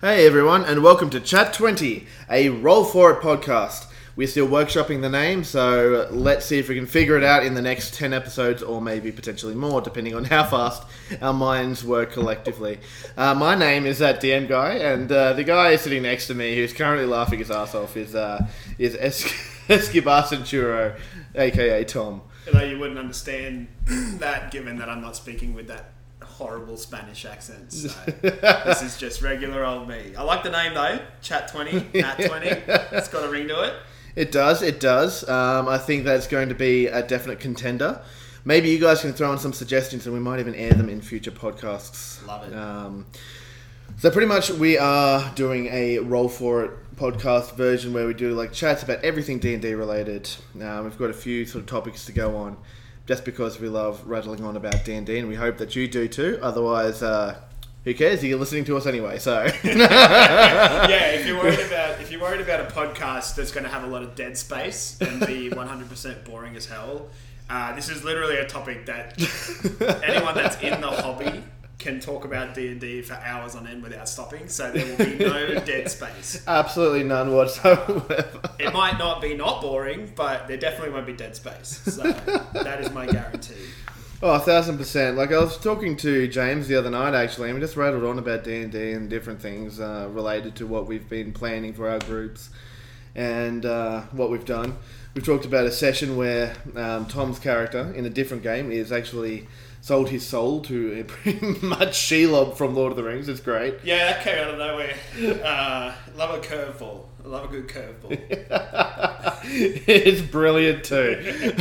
Hey everyone, and welcome to Chat 20, a Roll For It podcast. We're still workshopping the name, so let's see if we can figure it out in the next 10 episodes, or maybe potentially more, depending on how fast our minds work collectively. Uh, my name is that DM guy, and uh, the guy sitting next to me, who's currently laughing his ass off, is uh, is es- Escobar Centuro, aka Tom. Although you wouldn't understand that given that I'm not speaking with that horrible Spanish accent. So this is just regular old me. I like the name though, Chat 20, Nat 20. It's got a ring to it. It does, it does. Um, I think that's going to be a definite contender. Maybe you guys can throw in some suggestions and we might even air them in future podcasts. Love it. Um, so pretty much we are doing a roll for it podcast version where we do like chats about everything D and D related. Um, we've got a few sort of topics to go on, just because we love rattling on about D and D, and we hope that you do too. Otherwise, uh, who cares? You're listening to us anyway, so yeah, if you're worried about if you're worried about a podcast that's going to have a lot of dead space and be 100% boring as hell, uh, this is literally a topic that anyone that's in the hobby can talk about D and D for hours on end without stopping. So there will be no dead space. absolutely none whatsoever. It might not be not boring, but there definitely won't be dead space. So that is my guarantee. Oh, a thousand percent. Like I was talking to James the other night, actually, and we just rattled on about D and D and different things uh, related to what we've been planning for our groups and uh, what we've done. We've talked about a session where um, Tom's character in a different game is actually sold his soul to pretty much Shelob from Lord of the Rings. It's great. Yeah, that came out of nowhere. Uh, love a curveball. I love a good curveball. it's brilliant too.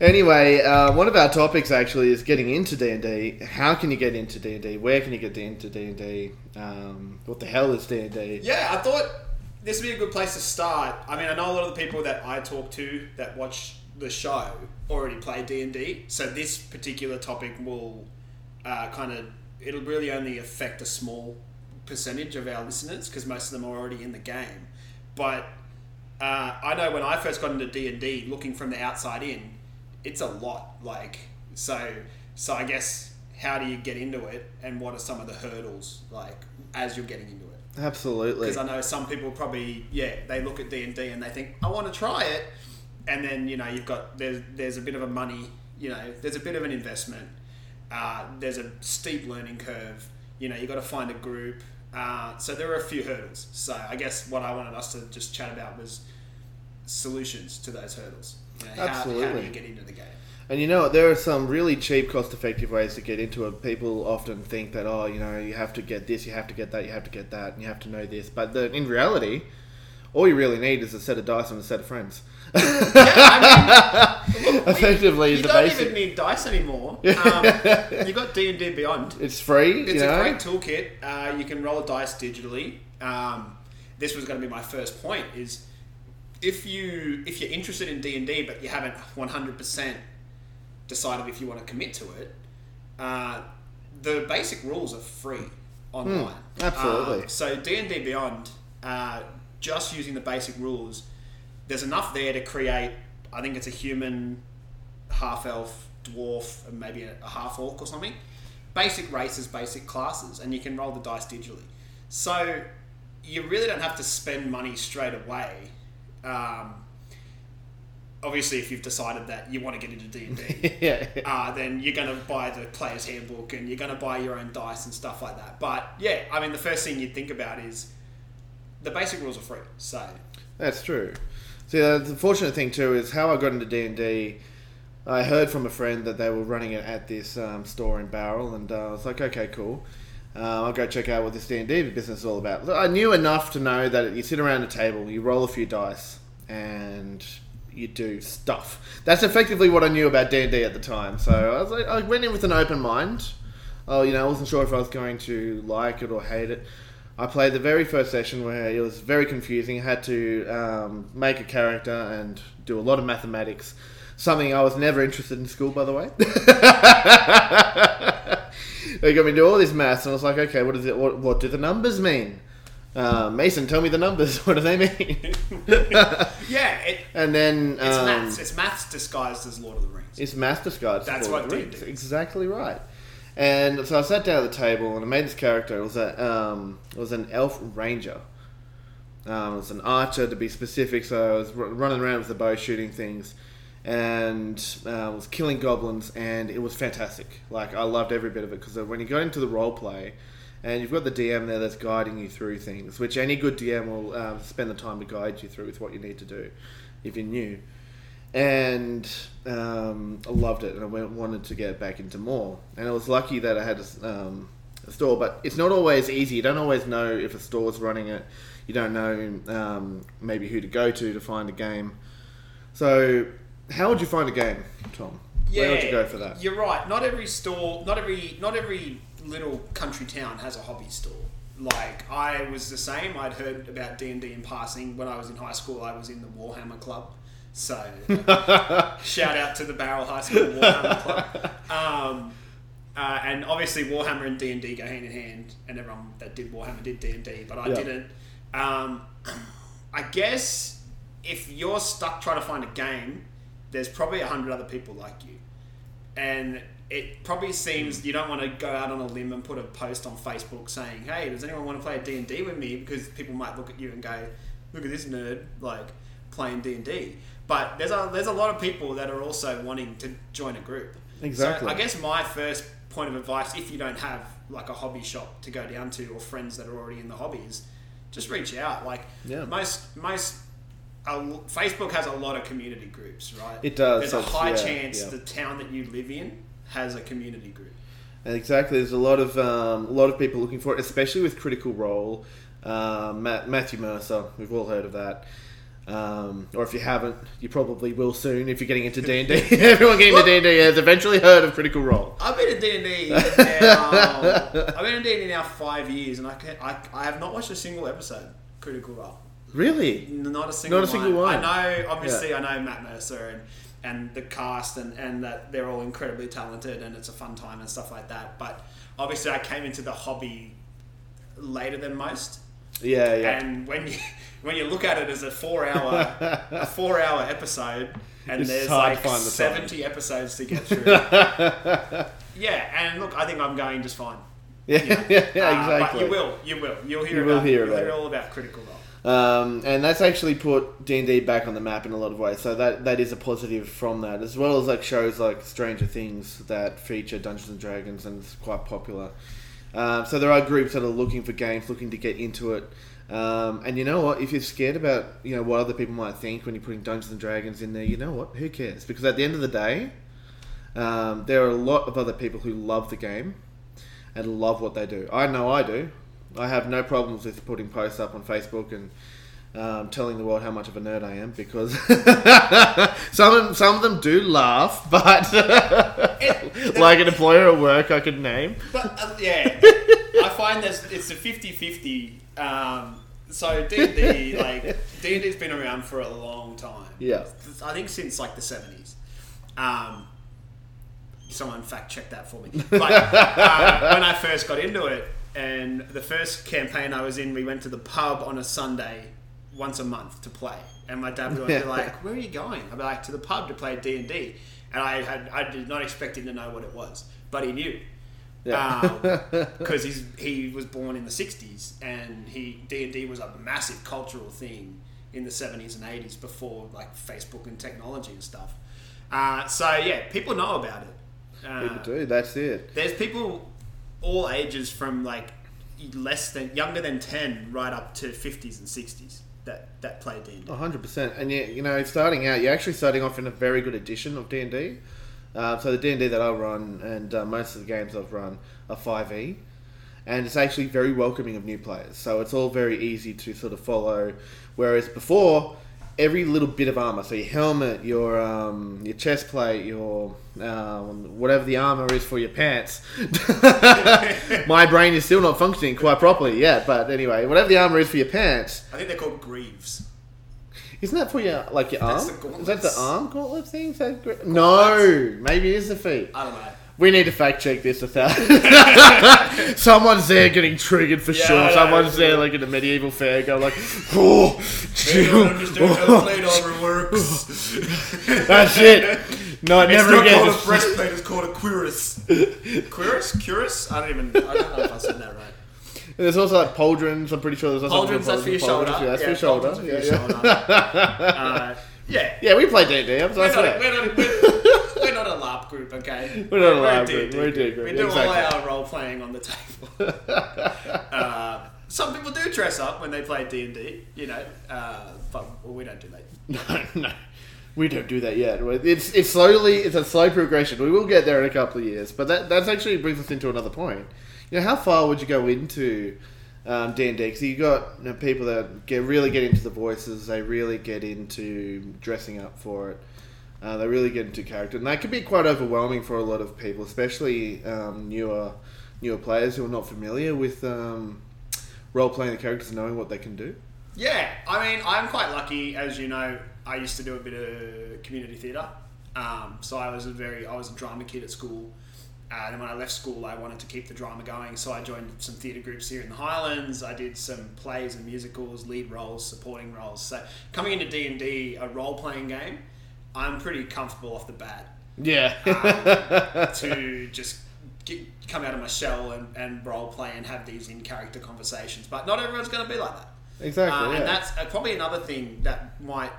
anyway, uh, one of our topics actually is getting into D and D. How can you get into D and D? Where can you get into D and D? Um, What the hell is D and D? Yeah, I thought this would be a good place to start. I mean, I know a lot of the people that I talk to that watch the show already play D and D, so this particular topic will uh, kind of it'll really only affect a small percentage of our listeners because most of them are already in the game. But uh, I know when I first got into D and D, looking from the outside in, it's a lot. Like so, so I guess how do you get into it, and what are some of the hurdles like as you're getting into it? Absolutely. because I know some people probably yeah they look at D and D and they think I want to try it, and then you know you've got there's there's a bit of a money you know there's a bit of an investment, uh, there's a steep learning curve. You know you got to find a group. Uh, so there are a few hurdles. So I guess what I wanted us to just chat about was solutions to those hurdles. You know, how, how do you get into the game? And you know what? There are some really cheap, cost-effective ways to get into it. People often think that, oh, you know, you have to get this, you have to get that, you have to get that, and you have to know this. But the, in reality, all you really need is a set of dice and a set of friends. Effectively, is You the don't basic. even need dice anymore. Um, you got D and D Beyond. It's free. It's you know? a great toolkit. Uh, you can roll dice digitally. Um, this was going to be my first point. Is if you if you're interested in D and D but you haven't 100 percent decided if you want to commit to it, uh, the basic rules are free online. Hmm, absolutely. Um, so D and D Beyond, uh, just using the basic rules, there's enough there to create. I think it's a human, half elf, dwarf, and maybe a, a half orc or something. Basic races, basic classes, and you can roll the dice digitally. So you really don't have to spend money straight away. Um, obviously, if you've decided that you want to get into D and D, uh, then you're going to buy the player's handbook and you're going to buy your own dice and stuff like that. But yeah, I mean, the first thing you'd think about is the basic rules are free. So That's true. See, uh, the fortunate thing too is how I got into D and D. I heard from a friend that they were running it at this um, store in Bowral, and uh, I was like, okay, cool. Uh, I'll go check out what this D and D business is all about. I knew enough to know that you sit around a table, you roll a few dice, and you do stuff. That's effectively what I knew about D and D at the time. So I was like, I went in with an open mind. Oh, you know, I wasn't sure if I was going to like it or hate it. I played the very first session where it was very confusing. I had to um, make a character and do a lot of mathematics. Something I was never interested in school, by the way. they got me to do all this maths, and I was like, okay, what is it? What, what do the numbers mean? Uh, Mason, tell me the numbers. What do they mean? yeah, it, and then it's um, maths. It's maths disguised as Lord of the Rings. It's maths disguised. That's Lord what of the Rings. Exactly right. And so I sat down at the table and I made this character. It was a um, it was an elf ranger. Um, it was an archer to be specific. So I was r- running around with the bow, shooting things, and uh, was killing goblins, and it was fantastic. Like I loved every bit of it because when you go into the role play, and you've got the DM there that's guiding you through things, which any good DM will um, spend the time to guide you through with what you need to do if you're new. And um, I loved it, and I wanted to get back into more. And I was lucky that I had a, um, a store, but it's not always easy. You don't always know if a store's running it. You don't know um, maybe who to go to to find a game. So, how would you find a game, Tom? Where would you go for that? You're right. Not every store, not every, not every little country town has a hobby store. Like I was the same. I'd heard about D and D in passing when I was in high school. I was in the Warhammer Club. So shout out to the Bowral High School Warhammer Club. Um, uh, and obviously Warhammer and D and D go hand in hand, and everyone that did Warhammer did D and D, but I Yeah. didn't. Um, I guess if you're stuck trying to find a game, there's probably a hundred other people like you, and it probably seems you don't want to go out on a limb and put a post on Facebook saying, "Hey, does anyone want to play a D and D with me?" Because people might look at you and go, "Look at this nerd, like playing D and D." But there's a there's a lot of people that are also wanting to join a group. Exactly. So I guess my first point of advice, if you don't have like a hobby shop to go down to or friends that are already in the hobby, is just reach out. Like Yeah. most most uh, Facebook has a lot of community groups, right? It does, There's so a high yeah, chance yeah. the town that you live in has a community group. Exactly, there's a lot of um, a lot of people looking for it, especially with Critical Role. Um, Matt, Matthew Mercer, we've all heard of that. Um, or if you haven't, you probably will soon if you're getting into D and D. Everyone getting into D and D has eventually heard of Critical Role. I've been in D and D now. I've been in D and D now five years, and I, can, I I have not watched a single episode. Critical Role. Really? Not a single. Not a single one. I know, obviously, I know Matt Mercer and and the cast, and and that they're all incredibly talented, and it's a fun time and stuff like that. But obviously, I came into the hobby later than most, Yeah, yeah. and when you when you look at it as a four hour a four hour episode, and It's there's like the time. seventy episodes to get through. yeah, and look, I think I'm going just fine. yeah, you know. yeah, Uh, exactly. But you will, you will, you'll hear You about, will hear you'll about hear it. all about Critical Role. Um, and that's actually put D and D back on the map in a lot of ways. So that that is a positive from that, as well as like shows like Stranger Things that feature Dungeons and Dragons and it's quite popular. Um, so there are groups that are looking for games, looking to get into it. Um, and you know what? If you're scared about you know what other people might think when you're putting Dungeons and Dragons in there, you know what? Who cares? Because at the end of the day, um, there are a lot of other people who love the game and love what they do. I know I do. I have no problems with putting posts up on Facebook and um, telling the world how much of a nerd I am because some of them, some of them do laugh, but like an employer at work I could name. But uh, yeah, I find there's it's a 50-50. Um, so D and D like D and D's been around for a long time. Yeah. I think since like the seventies. Um, someone fact check that for me. But uh, when I first got into it, and the first campaign I was in, we went to the pub on a Sunday once a month to play. And my dad would be like, "Where are you going?" I'd be like, "To the pub to play D and D." And I had I did not expect him to know what it was, but he knew Yeah. because he's he was born in the '60s, and he D and D was a massive cultural thing in the '70s and '80s before like Facebook and technology and stuff. Uh, so yeah, people know about it. Uh, People do. That's it. There's people all ages from like less than younger than ten right up to 50s and 60s that that play D and hundred percent. And you, you know, starting out, you're actually starting off in a very good edition of D and D. Uh, so the D and D that I run, and uh, most of the games I've run, are five E, and it's actually very welcoming of new players. So it's all very easy to sort of follow. Whereas before, every little bit of armor, so your helmet, your um, your chest plate, your um, whatever the armor is for your pants. My brain is still not functioning quite properly yet, but anyway, whatever the armor is for your pants. I think they're called greaves. Isn't that for your like your arm? Is that the arm gauntlet thing? Is that no, maybe it is the feet. I don't know. We need to fact check this. Someone's there getting triggered for Yeah, sure. know. Someone's there like in a medieval fair, go like, oh, They don't understand how plate armor works. that's it. No, it It's never not again. called a breastplate. It's called a cuirass. cuirass? Cuirass? I don't even. I don't know if I said that right. And There's also like pauldrons. I'm pretty sure there's also Pauldrons, that's for your pauldrons. shoulder. Yeah, that's Yeah, for your shoulder. Yeah, your yeah. shoulder. Uh, yeah. Yeah, we play D and D. I'm We're not, we're, not, we're not a LARP group, okay? We're not a We're LARP D&D group, we're a D group, We do exactly. all our role playing on the table. uh, some people do dress up when they play D and D, you know, uh, but well, we don't do that. No, no, we don't do that yet. It's it's slowly. It's a slow progression. We will get there in a couple of years. But that that's actually brings us into another point. You know, how far would you go into um, D and D? Because you got you know, people that get really get into the voices. They really get into dressing up for it. Uh, they really get into character, and that can be quite overwhelming for a lot of people, especially um, newer newer players who are not familiar with um, role playing the characters and knowing what they can do. Yeah, I mean, I'm quite lucky, as you know. I used to do a bit of community theatre, um, so I was a very I was a drama kid at school. Uh, and when I left school, I wanted to keep the drama going, so I joined some theatre groups here in the Highlands. I did some plays and musicals, lead roles, supporting roles. So coming into D and D, a role playing game, I'm pretty comfortable off the bat Yeah. to just get, come out of my shell and, and role play and have these in character conversations. But not everyone's going to be like that. exactly. Uh, yeah. And that's uh, probably another thing that might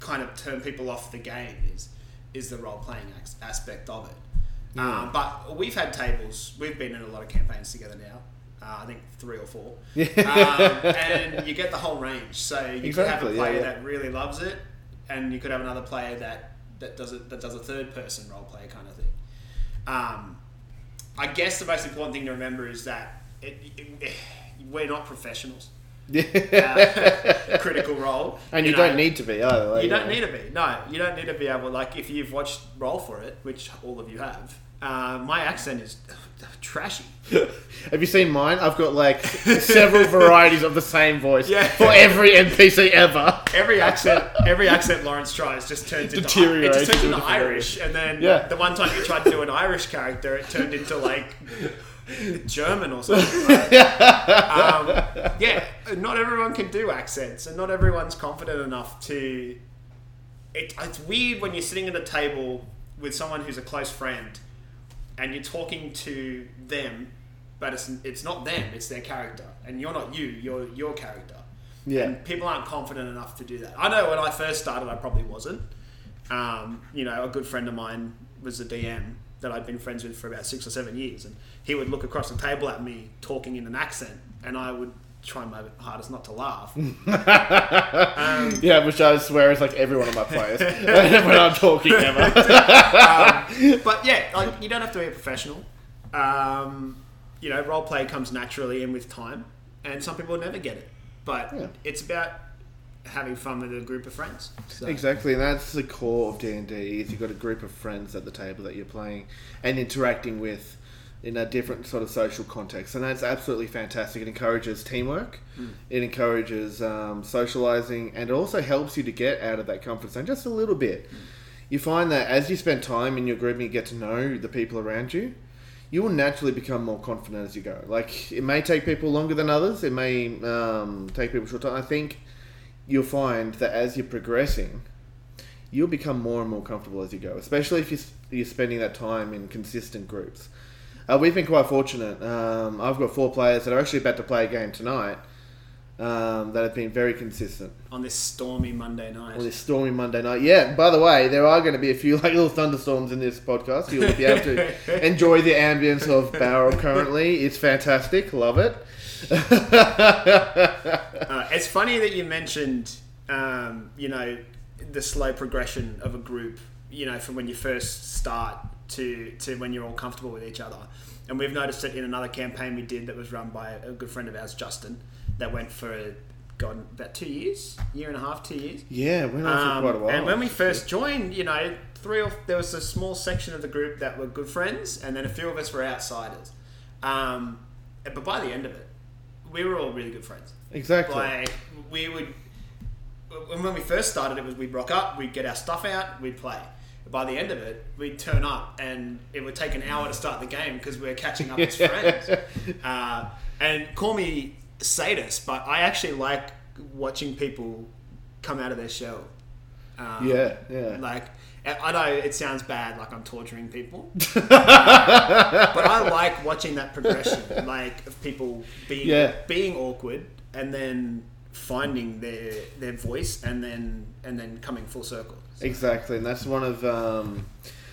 kind of turn people off the game is is the role playing aspect of it. Um, but we've had tables. We've been in a lot of campaigns together now. Uh, I think three or four. um, and you get the whole range. So you could have a Exactly, yeah, player yeah. that really loves it, and you could have another player that that does it that does a third person role play kind of thing. Um, I guess the most important thing to remember is that it, it, we're not professionals. Uh, critical role, and you, know. don't need to be either. like, You don't know. need to be. No, you don't need to be able. Like, if you've watched Roll for It, which all of you have, uh, my accent is trashy. Have you seen mine? I've got like several varieties of the same voice Yeah. for every NPC ever. Every accent, every accent Laurence tries just turns into it just turns into Irish, and then Yeah. the one time you tried to do an Irish character, it turned into like German or something. Right? um, yeah, not everyone can do accents, and not everyone's confident enough to. It, it's weird when you're sitting at a table with someone who's a close friend, and you're talking to them, but it's it's not them; it's their character, and you're not you. You're your character. Yeah. And people aren't confident enough to do that. I know when I first started, I probably wasn't. Um, you know, a good friend of mine was a DM that I'd been friends with for about six or seven years, and he would look across the table at me talking in an accent, and I would try my hardest not to laugh. Yeah, which I swear is like every one of my players when I'm talking ever. um, but yeah, like you don't have to be a professional. Um, you know, role play comes naturally and with time, and some people never get it. But Yeah. it's about having fun with a group of friends. So. Exactly, and that's the core of D and D. Is you've got a group of friends at the table that you're playing and interacting with in a different sort of social context, and that's absolutely fantastic. It encourages teamwork, it encourages um, socializing, and it also helps you to get out of that comfort zone just a little bit. You find that as you spend time in your group and you get to know the people around you, you will naturally become more confident as you go. Like it may take people longer than others. It may um, take people short time. I think you'll find that as you're progressing, you'll become more and more comfortable as you go. Especially if you're, you're spending that time in consistent groups. Uh, we've been quite fortunate. Um, I've got four players that are actually about to play a game tonight um, that have been very consistent on this stormy Monday night. on this stormy Monday night. Yeah, by the way, there are going to be a few like little thunderstorms in this podcast. You'll be able to enjoy the ambience of Bowral currently. It's fantastic. Love it. Uh, it's funny that you mentioned, um, you know, the slow progression of a group. You know, from when you first start to to when you're all comfortable with each other. And we've noticed it in another campaign we did that was run by a good friend of ours, Justin, that went for God about two years, year and a half, two years. yeah, we went on Um, for quite a while. And when we first joined, you know, three or there was a small section of the group that were good friends, and then a few of us were outsiders. Um, but by the end of it, we were all really good friends. exactly. Like we would, and when we first started, it was we'd rock up, we'd get our stuff out, we'd play. By the end of it, we'd turn up, and it would take an hour to start the game because we are catching up as friends. Uh, and call me sadist, but I actually like watching people come out of their shell. Um, yeah, yeah. like I I know it sounds bad, like I'm torturing people, but I like watching that progression, like of people being Yeah. being awkward and then finding their their voice and then and then coming full circle. Exactly, and that's one of um,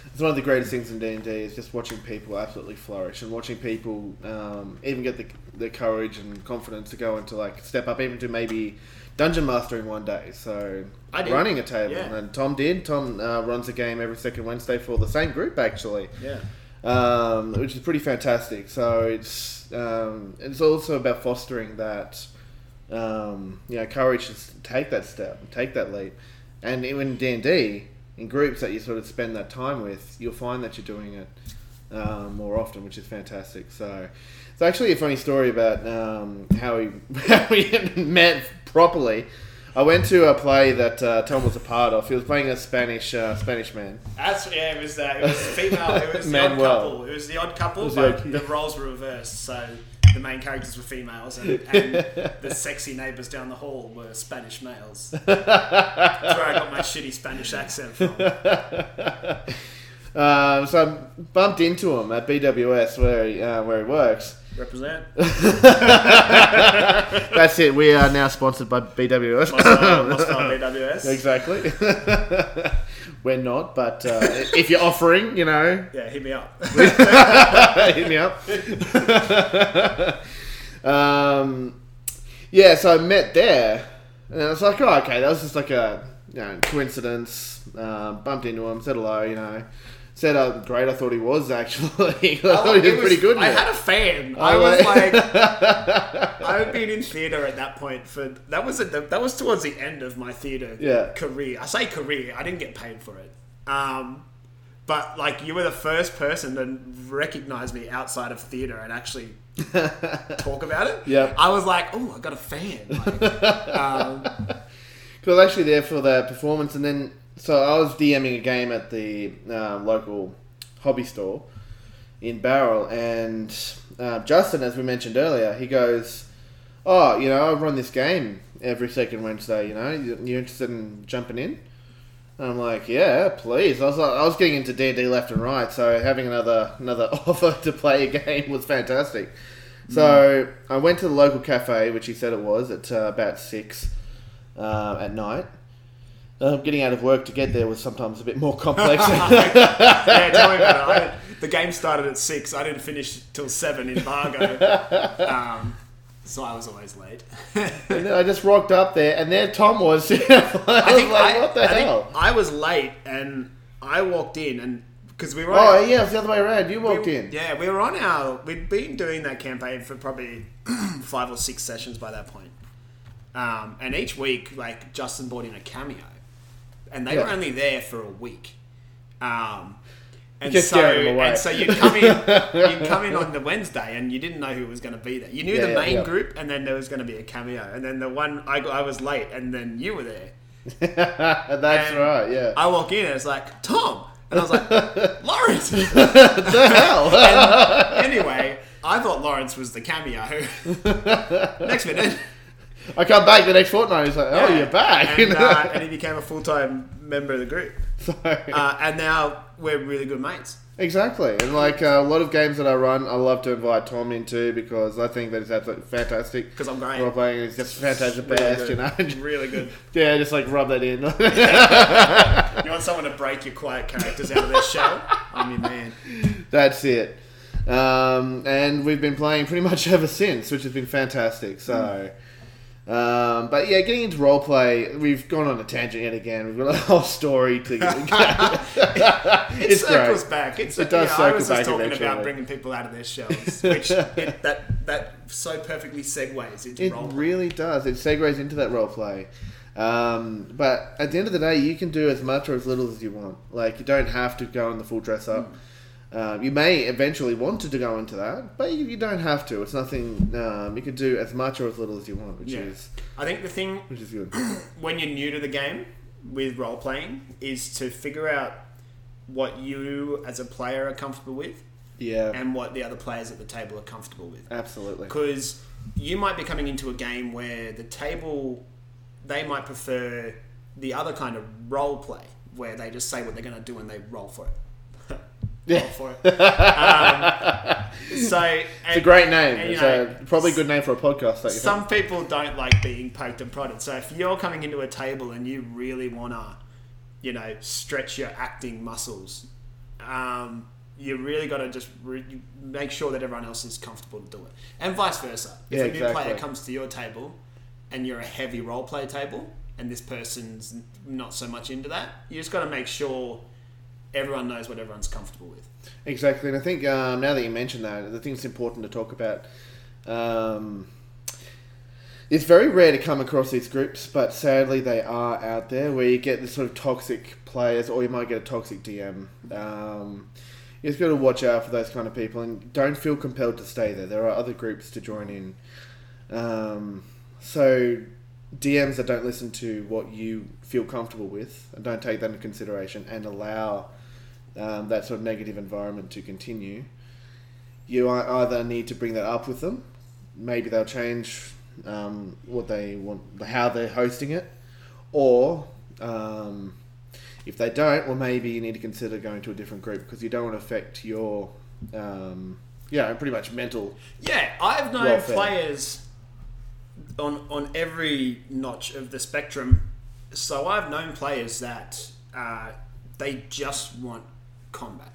it's one of the greatest things in D and D is just watching people absolutely flourish and watching people um, even get the, the courage and confidence to go into like step up even to maybe dungeon mastering one day. So running a table, Yeah. and Tom did. Tom uh, runs a game every second Wednesday for the same group actually. Yeah. um, which is pretty fantastic. So it's um, it's also about fostering that um, you know courage to take that step, take that leap, and even D and D in groups that you sort of spend that time with, you'll find that you're doing it um, more often, which is fantastic. So it's actually a funny story about um, how we how we met properly. I went to a play that uh, Tom was a part of. He was playing a Spanish uh, Spanish man. That's yeah. It was uh, it was female. It was the odd couple. It was the odd couple, the but odd- the roles were reversed. So the main characters were females, and, and the sexy neighbours down the hall were Spanish males. That's where I got my shitty Spanish accent from. Um, so I bumped into him at BWS where he, uh, where he works. Represent. That's it. We are now sponsored by BWS. Moscow, Moscow BWS. exactly. We're not, but uh, if you're offering, you know, Yeah, hit me up. hit me up. um, yeah, so I met there, and I was like, oh, okay, that was just like a you know, coincidence. Uh, bumped into him, said hello, you know. Said how great I thought he was, actually. I thought he did was- pretty good. I had a fan. Oh, I was like- I had been in theatre at that point for that was at the, that was towards the end of my theatre Yeah. career. I say career. I didn't get paid for it. Um, but like you were the first person to recognize me outside of theatre and actually talk about it. Yep. I was like, oh, I got a fan. Like, um, I was actually there for the performance, and then so I was DMing a game at the um, local hobby store in Bowral, and uh, Justin, as we mentioned earlier, he goes, "Oh, you know, I run this game every second Wednesday. You know, you, you interested in jumping in?" And I'm like, "Yeah, please." I was like, I was getting into D and D left and right, so having another another offer to play a game was fantastic. So I went to the local cafe, which he said it was at uh, about six uh, at night. Uh, getting out of work to get there was sometimes a bit more complex. yeah, tell me about it. I, the game started at six. I didn't finish till seven in Bargo. Um, so I was always late. and then I just rocked up there, and there Tom was. I was I think like, I, what the I hell? I was late and I walked in and because we were Oh yeah, it's the other way around. You walked we- in. Yeah, we were on our. We'd been doing that campaign for probably five or six sessions by that point. Um, and each week, like Justin brought in a cameo, and they Yeah. were only there for a week. Um, and so, scaring them away. and so you'd come in, you'd come in on the Wednesday, and you didn't know who was going to be there. You knew Yeah, the main yeah. group, and then there was going to be a cameo, and then the one I, I was late, and then you were there. That's And right. Yeah. I walk in, and it's like Tom, and I was like Laurence. the hell? And anyway, I thought Laurence was the cameo. Next minute, I come back the next fortnight. He's like, "Oh, Yeah. you're back." and, uh, and he became a full time member of the group. So- Uh, and now we're really good mates. Exactly, and like uh, a lot of games that I run, I love to invite Tom into because I think that he's absolutely fantastic. Because I'm great. Role playing is just fantastic, Really best, you know. Really good. yeah, just like rub that in. You want someone to break your quiet characters out of their shell? I'm your man. That's it. Um, and we've been playing pretty much ever since, which has been fantastic. So, um, but yeah, getting into roleplay, we've gone on a tangent yet again. We've got a whole story to. It it's circles great. back. It's, It does yeah, I circle was just talking eventually. about bringing people out of their shells, which it, that that so perfectly segues into role play. It role. really does. It segues into that role play. Um, but at the end of the day, you can do as much or as little as you want. Like you don't have to go in the full dress up. Um, you may eventually want to go into that, but you, you don't have to. It's nothing. Um, you can do as much or as little as you want, which Yeah. is I think the thing which is good. when you're new to the game with role playing is to figure out what you as a player are comfortable with Yeah, and what the other players at the table are comfortable with. absolutely. Because you might be coming into a game where the table they might prefer the other kind of role play where they just say what they're going to do and they roll for it. Yeah. for it. Um, so It's a great name. and, it's know, a, probably a good name for a podcast. Don't Some people don't like being poked and prodded. So if you're coming into a table and you really want to, you know, stretch your acting muscles, um, you really got to just re- make sure that everyone else is comfortable to do it, and vice versa. If Yeah, a new player comes to your table and you're a heavy role play table, and this person's not so much into that, you just got to make sure everyone knows what everyone's comfortable with. Exactly, and I think um, now that you mention that, the thing that's important to talk about. Um, it's very rare to come across these groups, but sadly they are out there where you get this sort of toxic players, or you might get a toxic DM. Um, you just got to watch out for those kind of people, and don't feel compelled to stay there. There are other groups to join in. Um, so DMs that don't listen to what you feel comfortable with and don't take that into consideration and allow um, that sort of negative environment to continue, you either need to bring that up with them. Maybe they'll change um, what they want, how they're hosting it, or um, if they don't, well, maybe you need to consider going to a different group because you don't want to affect your, um, yeah, pretty much mental. Yeah, I've known Welfare. players on on every notch of the spectrum. So I've known players that uh, they just want combat.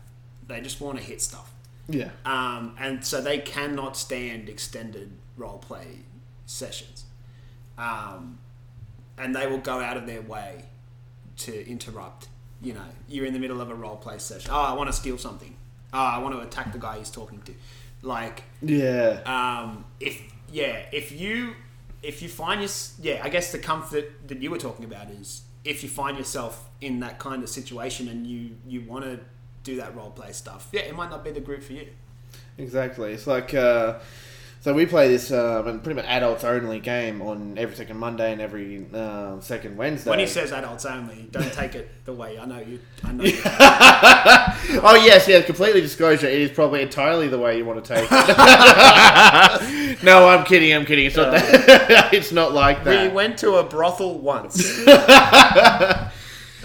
They just want to hit stuff, Yeah, um, and so they cannot stand extended role play sessions. Um, and they will go out of their way to interrupt. You know, you're in the middle of a role play session. Oh, I want to steal something. Oh, I want to attack the guy he's talking to. Like, yeah, um, if yeah, if you if you find your yeah, I guess the comfort that you were talking about is if you find yourself in that kind of situation and you you want to do that role play stuff, yeah, it might not be the group for you. exactly. It's like uh, so we play this um, and pretty much adults only game on every second Monday and every uh, second Wednesday. When he says adults only, don't take it the way I know you. I know. You. oh yes, yes, completely disclosure. It is probably entirely the way you want to take it. no, I'm kidding. I'm kidding. It's not that. it's not like that. we went to a brothel once.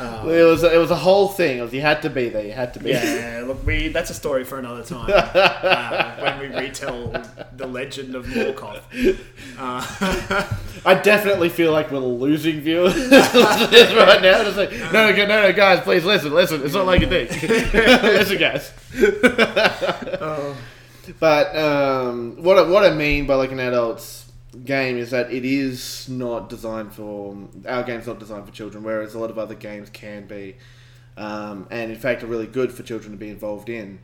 It was it was a whole thing. It was, you had to be there. You had to be. Yeah, look, we that's a story for another time. Uh, when we retell the legend of Morkov. Uh, I definitely feel like we're losing viewers right now. It's like, no, no, no, no, guys, please listen, listen. It's not like you think. listen, guys. But um, what I, what I mean by like an adult's game is that it is not designed for our game's not designed for children, whereas a lot of other games can be, um, and in fact are really good for children to be involved in.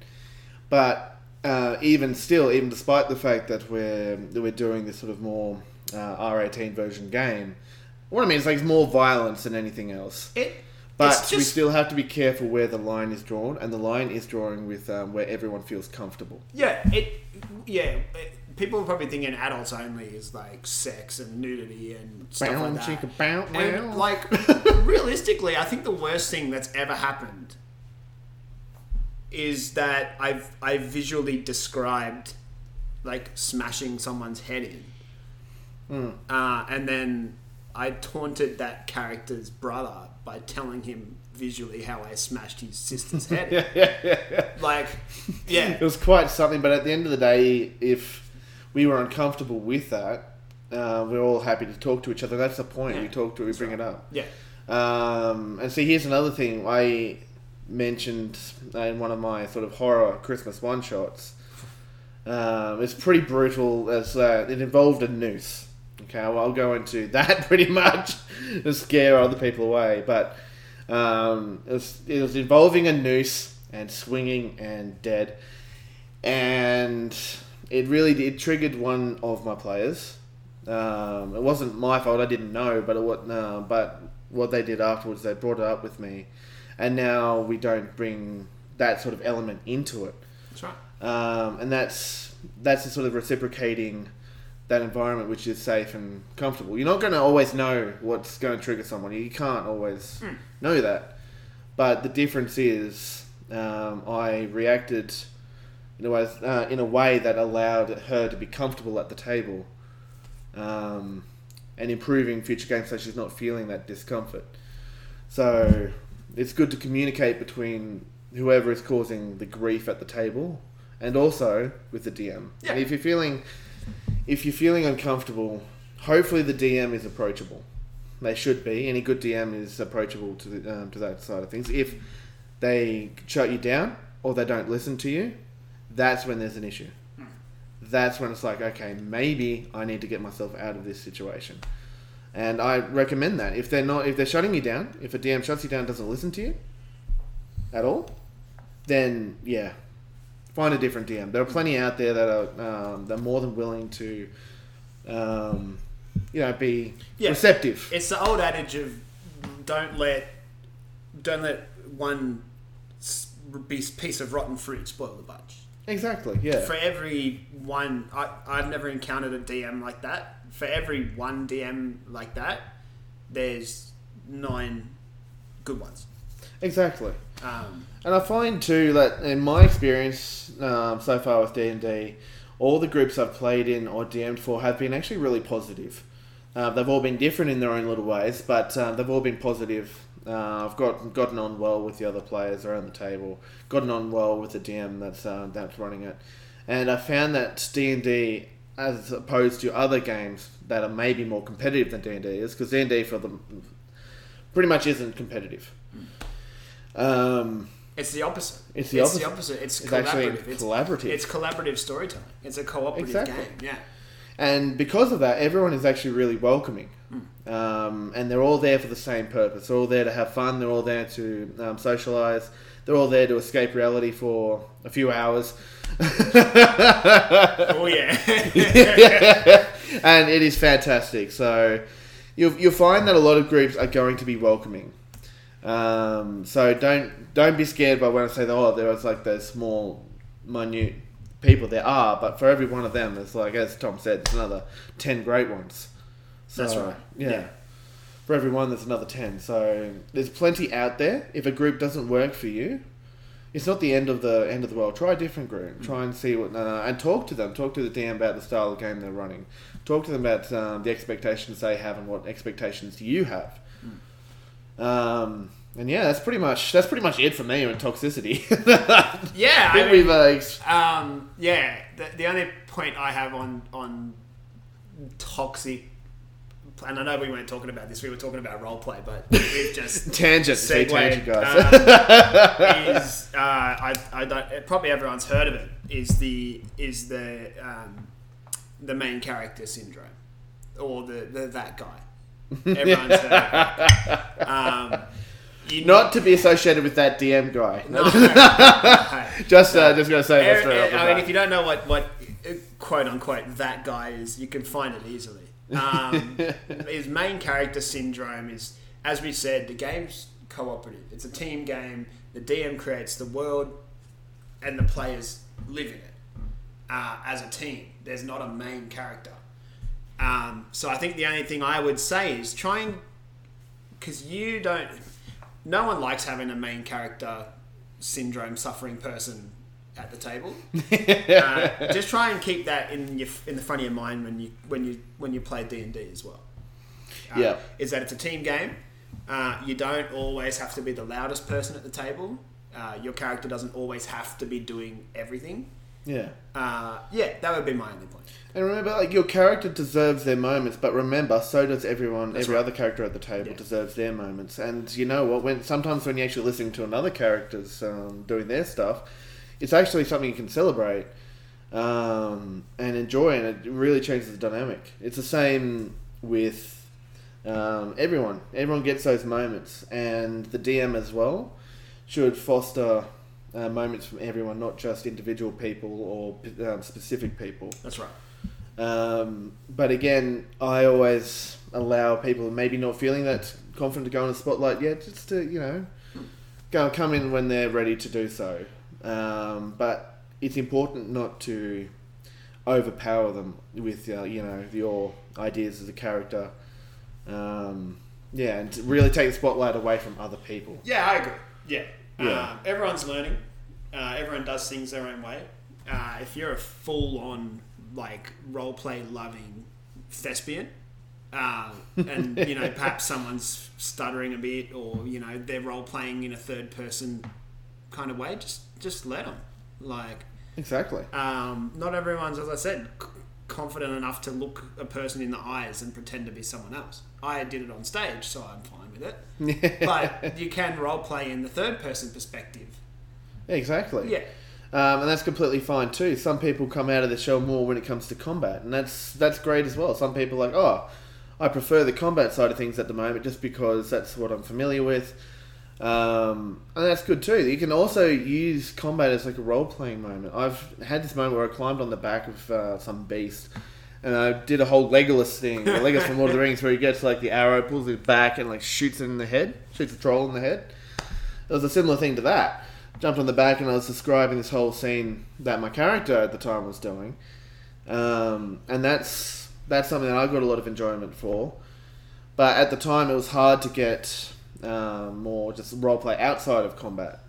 But uh, even still, even despite the fact that we're that we're doing this sort of more uh, R eighteen version game, what I mean is like it's more violence than anything else. it, But it's we still have to be careful where the line is drawn, and the line is drawing with um, where everyone feels comfortable. yeah, it, yeah. It, people are probably thinking adults only is like sex and nudity and stuff Bow, like that. chicka, bow, And like realistically, I think the worst thing that's ever happened is that I've I visually described like smashing someone's head in, Hmm. uh, and then I taunted that character's brother by telling him visually how I smashed his sister's head. yeah, yeah, yeah. Like, yeah, It was quite something, but at the end of the day, if we were uncomfortable with that, uh, we're all happy to talk to each other. That's the point. Yeah, we talk to, we bring it up. yeah. Um, and see, here's another thing I mentioned in one of my sort of horror Christmas one shots. Um, it's pretty brutal. As uh, it involved a noose. Okay, well, I'll go into that pretty much to scare other people away. But um, it, was, it was involving a noose and swinging and dead, and it really did triggered one of my players. Um, it wasn't my fault. I didn't know, but it was, no, but what they did afterwards, they brought it up with me, and now we don't bring that sort of element into it, That's right. um, and that's that's the sort of reciprocating that environment which is safe and comfortable. You're not going to always know what's going to trigger someone. You can't always know that, but the difference is um, I reacted in a way uh, in a way that allowed her to be comfortable at the table um, and improving future games so she's not feeling that discomfort. So, it's good to communicate between whoever is causing the grief at the table, and also with the DM. Yeah. And if you're feeling, if you're feeling uncomfortable, hopefully the DM is approachable. They should be. Any good DM is approachable to the, um, to that side of things. If they shut you down or they don't listen to you, that's when there's an issue. That's when it's like, okay, maybe I need to get myself out of this situation. And I recommend that if they're not, if they're shutting you down, if a DM shuts you down, and doesn't listen to you at all, then yeah, find a different DM. There are plenty out there that are um, they're more than willing to, um, you know, be Yeah. receptive. It's the old adage of don't let don't let one piece piece of rotten fruit spoil the bunch. Exactly. Yeah. For every one, I, I've never encountered a DM like that. For every one DM like that, there's nine good ones. Exactly. Um, And I find too that in my experience um, so far with D and D, all the groups I've played in or DM'd for have been actually really positive. Uh, they've all been different in their own little ways, but uh, they've all been positive. Uh, I've got gotten on well with the other players around the table, gotten on well with the DM that's uh, that's running it, and I found that D and D, as opposed to other games that are maybe more competitive than D and D is, because D and D for them pretty much isn't competitive. Um, it's the opposite. It's the opposite. opposite. It's, It's actually collaborative. It's, collaborative. it's collaborative storytelling. It's a cooperative Exactly. game. Yeah. And because of that, everyone is actually really welcoming. Um, and they're all there for the same purpose. They're all there to have fun. They're all there to um, socialize. They're all there to escape reality for a few hours. Oh yeah. and it is fantastic. So you'll, you'll find that a lot of groups are going to be welcoming. Um, so don't don't be scared by when I say that. Oh, there was like those small, minute people. There are, but for every one of them, it's like as Tom said, there's another ten great ones. That's right. Yeah. Yeah. For every one, there's another ten. So there's plenty out there. If a group doesn't work for you, it's not the end of the end of the world. Try a different group. Try and see what uh, and talk to them. Talk to the DM about the style of game they're running. Talk to them about um, the expectations they have and what expectations you have. Um, and yeah, that's pretty much that's pretty much it for me on toxicity. yeah. I mean, uh, ex- Um, yeah, the, the only point I have on on toxic, and I know we weren't talking about this. We were talking about role play, but we've just tangent. Segued, tangent, guys. um, is uh, I, I don't probably everyone's heard of it. Is the is the um, the main character syndrome, or the, the that guy. Everyone's heard of it. Um, you Not to be associated with that DM guy. no, no. just uh, just gonna say that Er- I mean, bat. if you don't know what, what uh, quote unquote that guy is, you can find it easily. Um, his main character syndrome is, as we said, the game's cooperative. It's a team game. The DM creates the world, and the players live in it uh, as a team. There's not a main character. Um, so I think the only thing I would say is try and because you don't. No one likes having a main character syndrome suffering person at the table. uh, just try and keep that in your in the front of your mind when you when you when you play D and D as well. Uh, Yeah. is that it's a team game. Uh, you don't always have to be the loudest person at the table. Uh, your character doesn't always have to be doing everything. yeah. Uh, yeah, that would be my only point. And remember, like your character deserves their moments, but remember, so does everyone. That's every right. other character at the table Yeah. deserves their moments. And you know what? When sometimes when you're actually listening to another character's um, doing their stuff, it's actually something you can celebrate um, and enjoy, and it really changes the dynamic. It's the same with um, everyone. Everyone gets those moments, and the DM as well should foster. Uh, moments from everyone, not just individual people or um, specific people. That's right. Um, but again, I always allow people maybe not feeling that confident to go in the spotlight yet, just to you know, go come in when they're ready to do so. Um, but it's important not to overpower them with uh, you know your ideas as a character. Um, yeah, and to really take the spotlight away from other people. Yeah, I agree. Yeah. Yeah. Uh, everyone's learning. Uh, everyone does things their own way. Uh, if you're a full on, like, role play loving thespian, uh, and you know perhaps someone's stuttering a bit, or you know they're role playing in a third person kind of way. Just just let them. Like Exactly. um, not everyone's, as I said, c- confident enough to look a person in the eyes and pretend to be someone else. I did it on stage, so I'm fine with it. But you can role play in the third person perspective. exactly. Yeah. Um, and that's completely fine too. Some people come out of the shell more when it comes to combat, and that's that's great as well. Some people are like, oh, I prefer the combat side of things at the moment, just because that's what I'm familiar with, um, and that's good too. You can also use combat as like a role playing moment. I've had this moment where I climbed on the back of uh, some beast, and I did a whole Legolas thing, the Legolas from Lord of the Rings, where he gets like the arrow, pulls it back, and like shoots it in the head, shoots a troll in the head. It was a similar thing to that. Jumped on the back and I was describing this whole scene that my character at the time was doing, um, and that's that's something that I got a lot of enjoyment for. But at the time, it was hard to get um, more just role play outside of combat.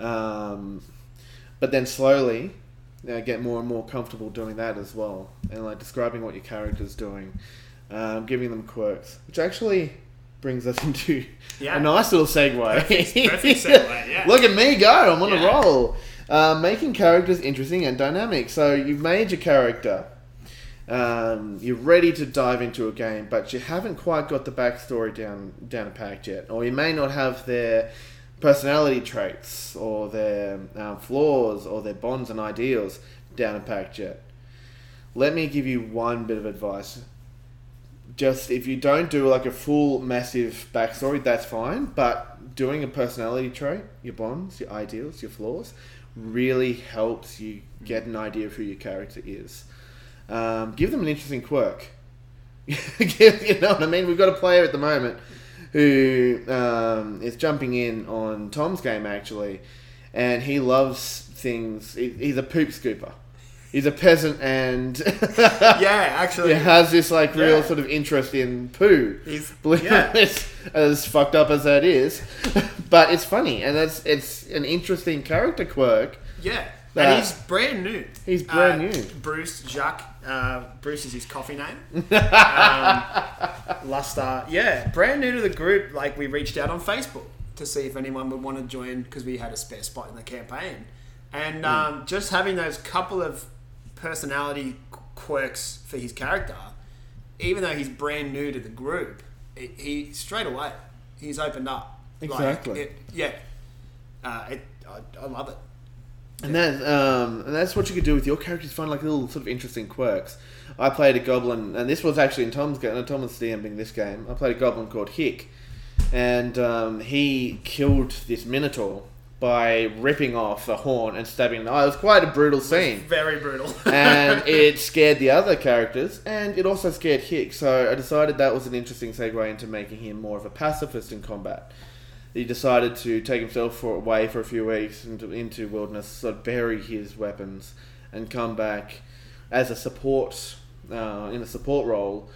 Um, but then slowly, uh, get more and more comfortable doing that as well, and like describing what your character's doing, um, giving them quirks, which actually brings us into Yeah. a nice little segue. Perfect- perfect segue, yeah. Look at me go! I'm on Yeah. a roll. Uh, making characters interesting and dynamic. So you've made your character. Um, you're ready to dive into a game, but you haven't quite got the backstory down down packed yet, or you may not have their personality traits or their um, flaws or their bonds and ideals down and packed yet. Let me give you one bit of advice. Just if you don't do like a full massive backstory, that's fine. But doing a personality trait, your bonds, your ideals, your flaws, really helps you get an idea of who your character is. Um, give them an interesting quirk. You know what I mean? We've got a player at the moment who um, is jumping in on Tom's game actually, and he loves things. he- He's a poop scooper. He's a peasant and Yeah, actually. he has this like real Yeah. sort of interest in poo. He's- yeah. it, as fucked up as that is, but it's funny and that's it's an interesting character quirk. Yeah. And he's brand new. He's brand Uh, new. Bruce Jacques. Uh, Bruce is his coffee name. um, Luster. Yeah, brand new to the group. Like, we reached out on Facebook to see if anyone would want to join because we had a spare spot in the campaign. And Hmm. um, just having those couple of personality quirks for his character, even though he's brand new to the group, he, he straight away, he's opened up. Like, Exactly. it, yeah. Uh, it, I, I love it. And that um, and that's what you could do with your characters. Find like little sort of interesting quirks. I played a goblin, and this was actually in Tom's game. Tom was DMing this game. I played a goblin called Hick, and um, he killed this minotaur by ripping off the horn and stabbing. The eye. It was quite a brutal scene. Very brutal. and it scared the other characters, and it also scared Hick. So I decided that was an interesting segue into making him more of a pacifist in combat. He decided to take himself for, away for a few weeks into, into wilderness, sort of bury his weapons, and come back as a support uh, in a support role.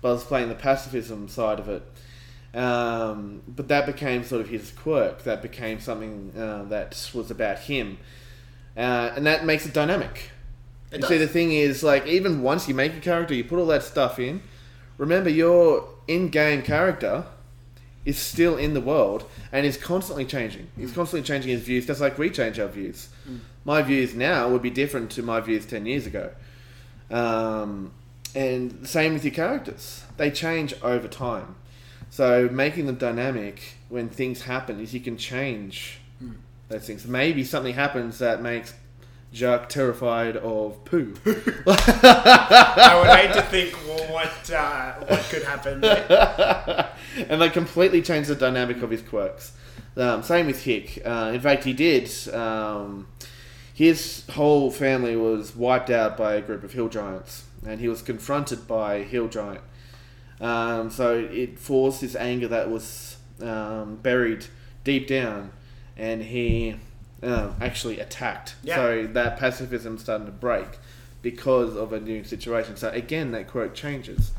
But I was playing the pacifism side of it. Um, but that became sort of his quirk. That became something uh, that was about him, uh, and that makes it dynamic. It you see, the thing is, like, even once you make a character, you put all that stuff in. Remember, your in-game character is still in the world and is constantly changing. He's Mm. constantly changing his views, just like we change our views. My views now would be different to my views ten years ago. Um, and same with your characters; they change over time. So making them dynamic when things happen is you can change Mm. those things. Maybe something happens that makes Jacques terrified of poo. I would hate to think well, what uh, what could happen. and they completely changed the dynamic of his quirks. Um, same with Hick. Uh, in fact, he did. Um, his whole family was wiped out by a group of hill giants, and he was confronted by a hill giant. Um, so it forced this anger that was um, buried deep down, and he um, actually attacked. Yeah. So that pacifism started to break because of a new situation. So again, that quote changes.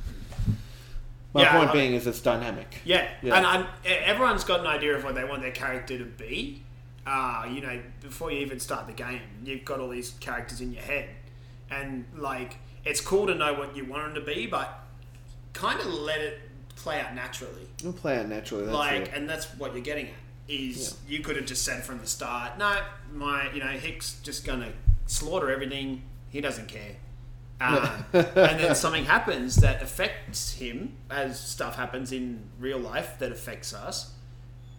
My Yeah, point I- being is it's dynamic. Yeah, Yeah. and I'm, everyone's got an idea of what they want their character to be. Uh, you know, before you even start the game, you've got all these characters in your head, and like it's cool to know what you want them to be, but kind of let it play out naturally. It'll play out naturally. That's like, it. and that's what you're getting at. Is you could have just said from the start, no, my, you know, Hicks just gonna slaughter everything. He doesn't care. Um, and then something happens that affects him, as stuff happens in real life that affects us,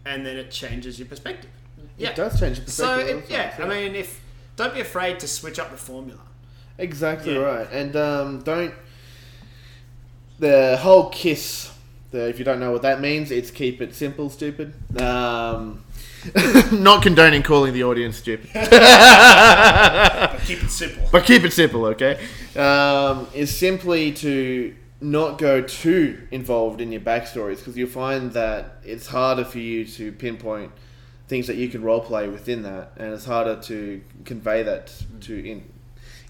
and then it changes your perspective. Yeah, It does change So perspective. it, of yeah, I mean, if don't be afraid to switch up the formula. Exactly Yeah. right. And um, don't the whole kiss. The, if you don't know what that means, it's keep it simple, stupid. Um, not condoning calling the audience stupid, But keep it simple. but keep it simple, okay? Um, is simply to not go too involved in your backstories because you'll find that it's harder for you to pinpoint things that you can roleplay within that, and it's harder to convey that to in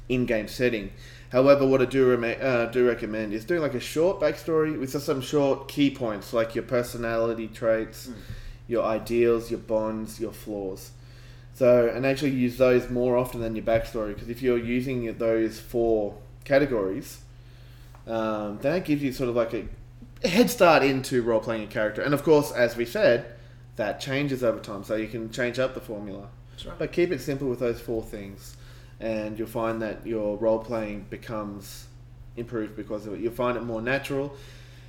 in-game setting. However, what I do rem- uh, do recommend is doing like a short backstory with just some short key points, like your personality traits, your ideals, your bonds, your flaws. So, and actually use those more often than your backstory, because if you're using those four categories, um, then it gives you sort of like a head start into role playing a character. And of course, as we said, that changes over time, so you can change up the formula. Right. But keep it simple with those four things, and you'll find that your role playing becomes improved because of it. You'll find it more natural,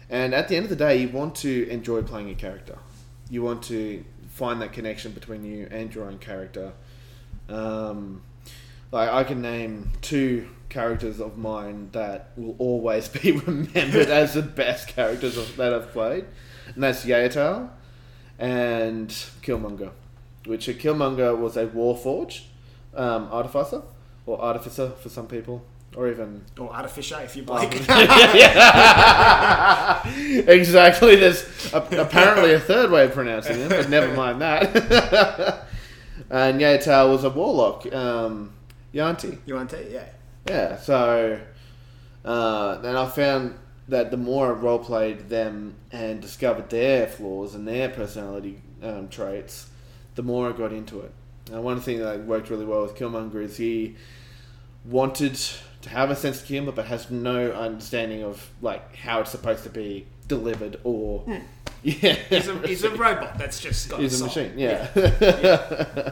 and at the end of the day, you want to enjoy playing a character. You want to find that connection between you and your own character. Um, like I can name two characters of mine that will always be remembered as the best characters of, that I've played, and that's Yaetal and Killmonger. Which a Killmonger was a Warforged um, artificer, or artificer for some people, or even Or artificial, if you like. exactly. There's a, apparently a third way of pronouncing it, but never mind that. and Yaetal was a warlock, um, Yanti. to? Yeah. Yeah, so uh, then I found that the more I role played them and discovered their flaws and their personality um, traits, the more I got into it. And one thing that worked really well with Killmonger is he wanted to have a sense of humor, but has no understanding of like how it's supposed to be delivered or yeah. He's a, he's a robot that's just got He's a soul. machine, yeah.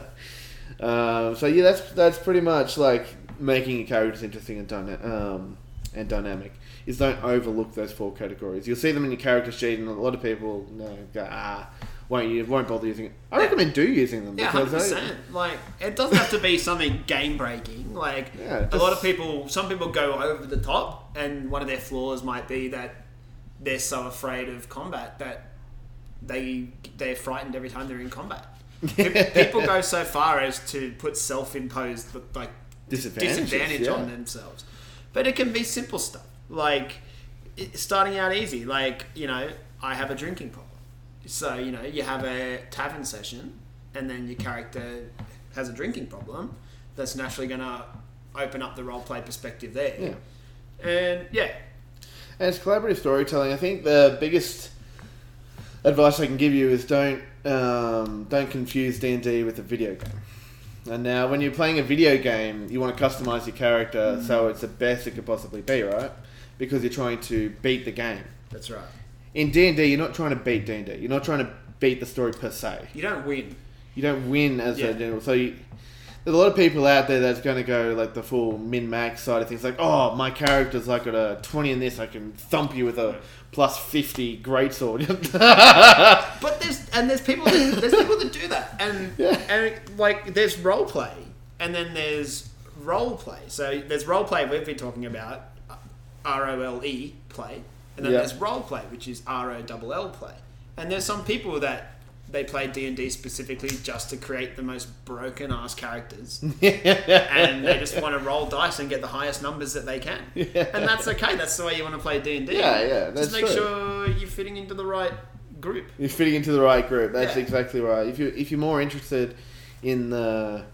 um, so yeah, that's that's pretty much like making your characters interesting and dyna- um, and dynamic. Is don't overlook those four categories. You'll see them in your character sheet, and a lot of people you know, go ah, won't you won't bother using it. I recommend do using them Yeah, hundred because percent. Like it doesn't have to be something game breaking. Like Yeah, a lot of people, some people go over the top, and one of their flaws might be that they're so afraid of combat that they they're frightened every time they're in combat. People go so far as to put self-imposed like disadvantage yeah. on themselves, but it can be simple stuff like starting out easy. Like you know, I have a drinking problem. So, you know, you have a tavern session and then your character has a drinking problem. That's naturally going to open up the roleplay perspective there. Yeah. And yeah, And it's collaborative storytelling. I think the biggest advice I can give you is don't um, don't confuse D and D with a video game. And now, when you're playing a video game, you want to customize your character so it's the best it could possibly be, right? Because you're trying to beat the game. that's right. In D and D, you're not trying to beat D and D. You're not trying to beat the story per se. You don't win. You don't win as Yeah. a general. So you, there's a lot of people out there that's going to go like the full min max side of things. Like, oh, my character's like got a 20 in this. I can thump you with a plus 50 greatsword. But there's and there's people that, there's people that do that. And Yeah. and like there's role play and then there's role play. So there's role play we've been talking about R O L E play. And then Yeah. there's role play, which is R O L L play. And there's some people that they play D and D specifically just to create the most broken ass characters, and they just want to roll dice and get the highest numbers that they can, and that's okay. That's the way you want to play D and D. Yeah, yeah, Just make true. sure you're fitting into the right group. You're fitting into the right group. That's Yeah. exactly right. If you if you're more interested in the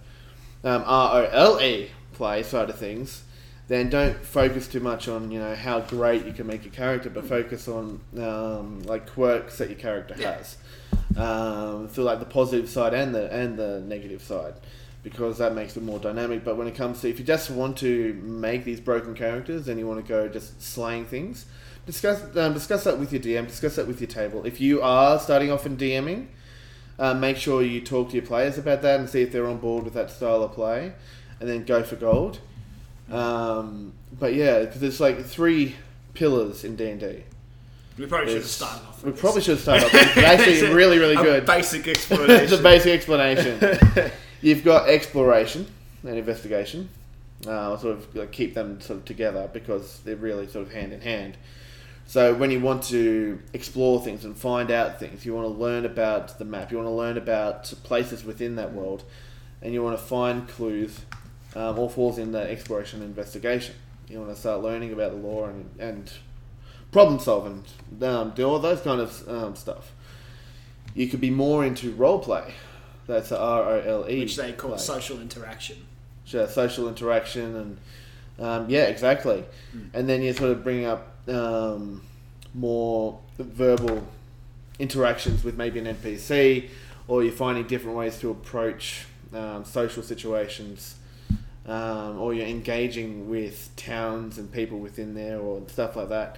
um, R O L E play side of things, then don't focus too much on you know how great you can make your character, but focus on um, like quirks that your character Yeah. has. Um, feel like the positive side and the and the negative side, because that makes it more dynamic. But when it comes to if you just want to make these broken characters and you want to go just slaying things, discuss um, discuss that with your DM, discuss that with your table. If you are starting off in DMing, uh, make sure you talk to your players about that and see if they're on board with that style of play, and then go for gold. Um, but yeah, because there's like three pillars in D and D. We probably should have started off. We with probably this. should start off. It's actually really, really A good. basic explanation. it's a basic explanation. You've got exploration and investigation. Uh, sort of like, keep them sort of together because they're really sort of hand in hand. So when you want to explore things and find out things, you want to learn about the map. You want to learn about places within that world, and you want to find clues. Um, all falls in that exploration and investigation. You want to start learning about the lore and, and problem solving, um, do all those kind of um, stuff. You could be more into role play. That's R O L E. which they call play. social interaction. Sure, social interaction and um, yeah, exactly. And then you're sort of bringing up um, more verbal interactions with maybe an NPC, or you're finding different ways to approach um, social situations, um, or you're engaging with towns and people within there, or stuff like that.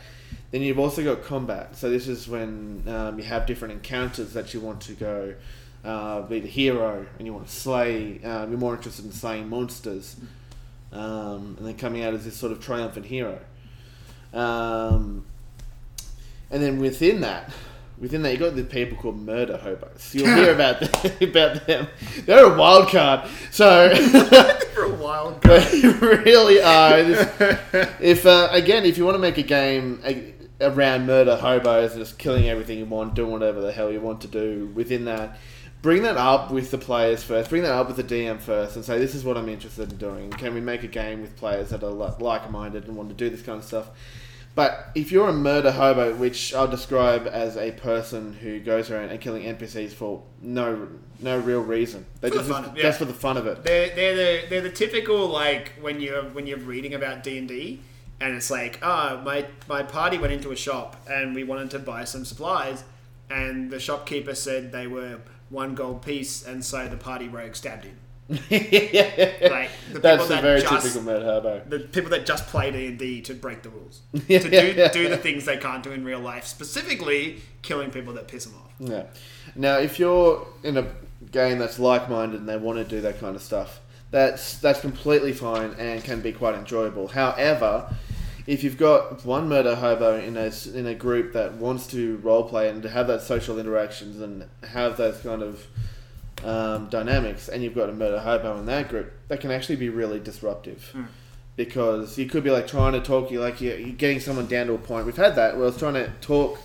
Then you've also got combat. So this is when um, you have different encounters that you want to go. Uh, be the hero, and you want to slay. Um, you're more interested in slaying monsters, um, and then coming out as this sort of triumphant hero. Um, and then within that, within that, you got the people called murder hobos. You'll hear about them, about them. They're a wild card. So For a while. they really are. This- if uh, again, if you want to make a game a, around murder hobos, and just killing everything you want, doing whatever the hell you want to do within that, bring that up with the players first. Bring that up with the DM first, and say this is what I'm interested in doing. Can we make a game with players that are like-minded and want to do this kind of stuff? But if you're a murder hobo, which I'll describe as a person who goes around and killing NPCs for no no real reason, they For the just, fun of- just for the fun of it. They're, they're the they're the typical like when you're when you're reading about D and D and it's like oh my my party went into a shop and we wanted to buy some supplies and the shopkeeper said they were one gold piece and so the party rogue stabbed him. Like the That's people a that very just typical murder hobo. the people that just play D and D to break the rules to do do the things they can't do in real life, specifically killing people that piss them off. Yeah. Now, if you're in a game that's like-minded and they want to do that kind of stuff, that's that's completely fine and can be quite enjoyable. However, if you've got one murder hobo in a in a group that wants to role play and to have that social interactions and have those kind of um, dynamics, and you've got a murder hobo in that group, that can actually be really disruptive. Because you could be like trying to talk, you like you're, you're getting someone down to a point. We've had that where I was trying to talk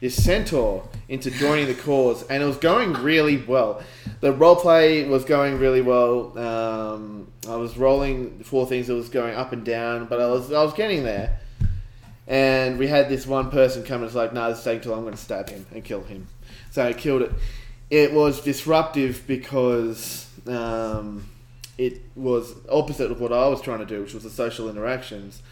this centaur into joining the cause, and it was going really well. The roleplay was going really well. Um, I was rolling for things that was going up and down, but I was I was getting there. And we had this one person come and was like, "No, this is taking too long. I'm going to stab him and kill him." So I killed it. It was disruptive because um, it was opposite of what I was trying to do, which was the social interactions.